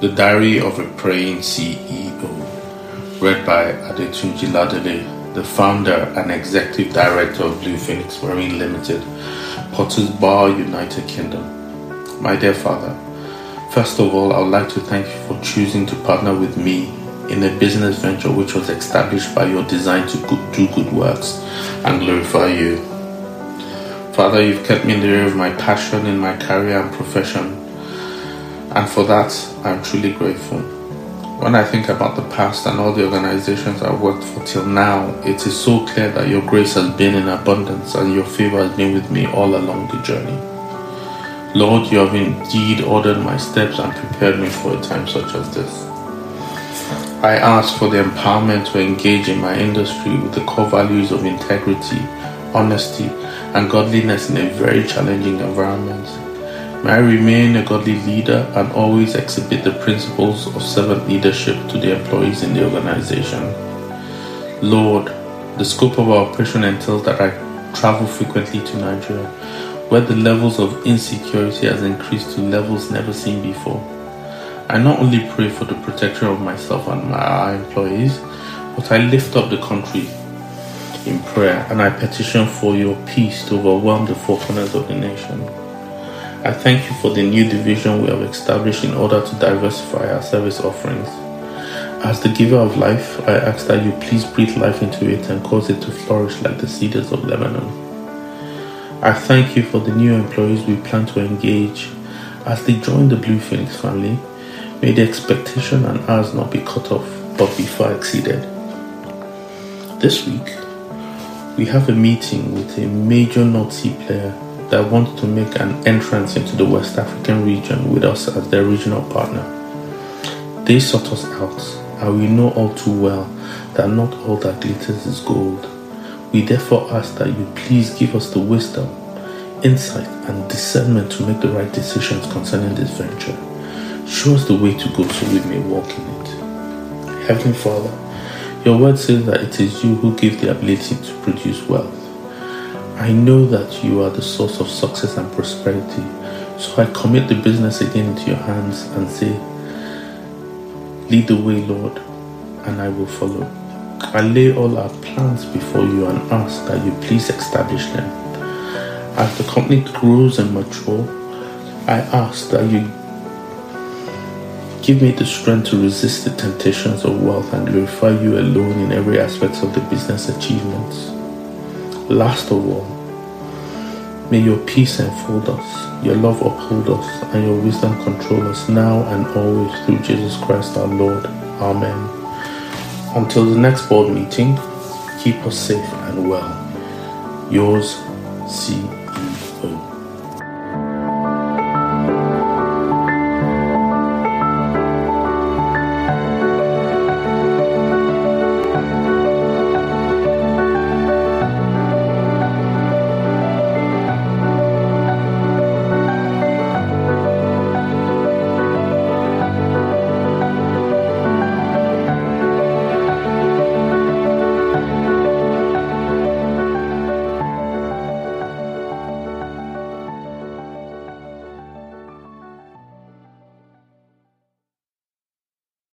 The Diary of a Praying CEO, read by Adetunji Ladele, the founder and executive director of Blue Phoenix Marine Limited, Potters Bar, United Kingdom. My dear Father, first of all, I would like to thank you for choosing to partner with me in a business venture which was established by your design to do good works and glorify you. Father, you've kept me in the area of my passion in my career and profession and for that, I'm truly grateful. When I think about the past and all the organizations I've worked for till now, it is so clear that your grace has been in abundance and your favor has been with me all along the journey. Lord, you have indeed ordered my steps and prepared me for a time such as this. I ask for the empowerment to engage in my industry with the core values of integrity, honesty, and godliness in a very challenging environment. May I remain a godly leader and always exhibit the principles of servant leadership to the employees in the organization. Lord, the scope of our operation entails that I travel frequently to Nigeria, where the levels of insecurity has increased to levels never seen before. I not only pray for the protection of myself and my employees, but I lift up the country in prayer and I petition for your peace to overwhelm the four corners of the nation. I thank you for the new division we have established in order to diversify our service offerings. As the giver of life, I ask that you please breathe life into it and cause it to flourish like the cedars of Lebanon. I thank you for the new employees we plan to engage as they join the Blue Phoenix family. May the expectation and ours not be cut off, but be far exceeded. This week, we have a meeting with a major North Sea player that wants to make an entrance into the West African region with us as their regional partner. They sought us out, and we know all too well that not all that glitters is gold. We therefore ask that you please give us the wisdom, insight, and discernment to make the right decisions concerning this venture. Show us the way to go so we may walk in it. Heavenly Father, your word says that it is you who give the ability to produce wealth. I know that you are the source of success and prosperity. So I commit the business again into your hands and say, Lead the way, Lord, and I will follow. I lay all our plans before you and ask that you please establish them. As the company grows and mature, I ask that you give me the strength to resist the temptations of wealth and glorify you alone in every aspect of the business achievements. Last of all, may your peace enfold us, your love uphold us, and your wisdom control us now and always through Jesus Christ our Lord. Amen. Until the next board meeting, keep us safe and well. Yours, C.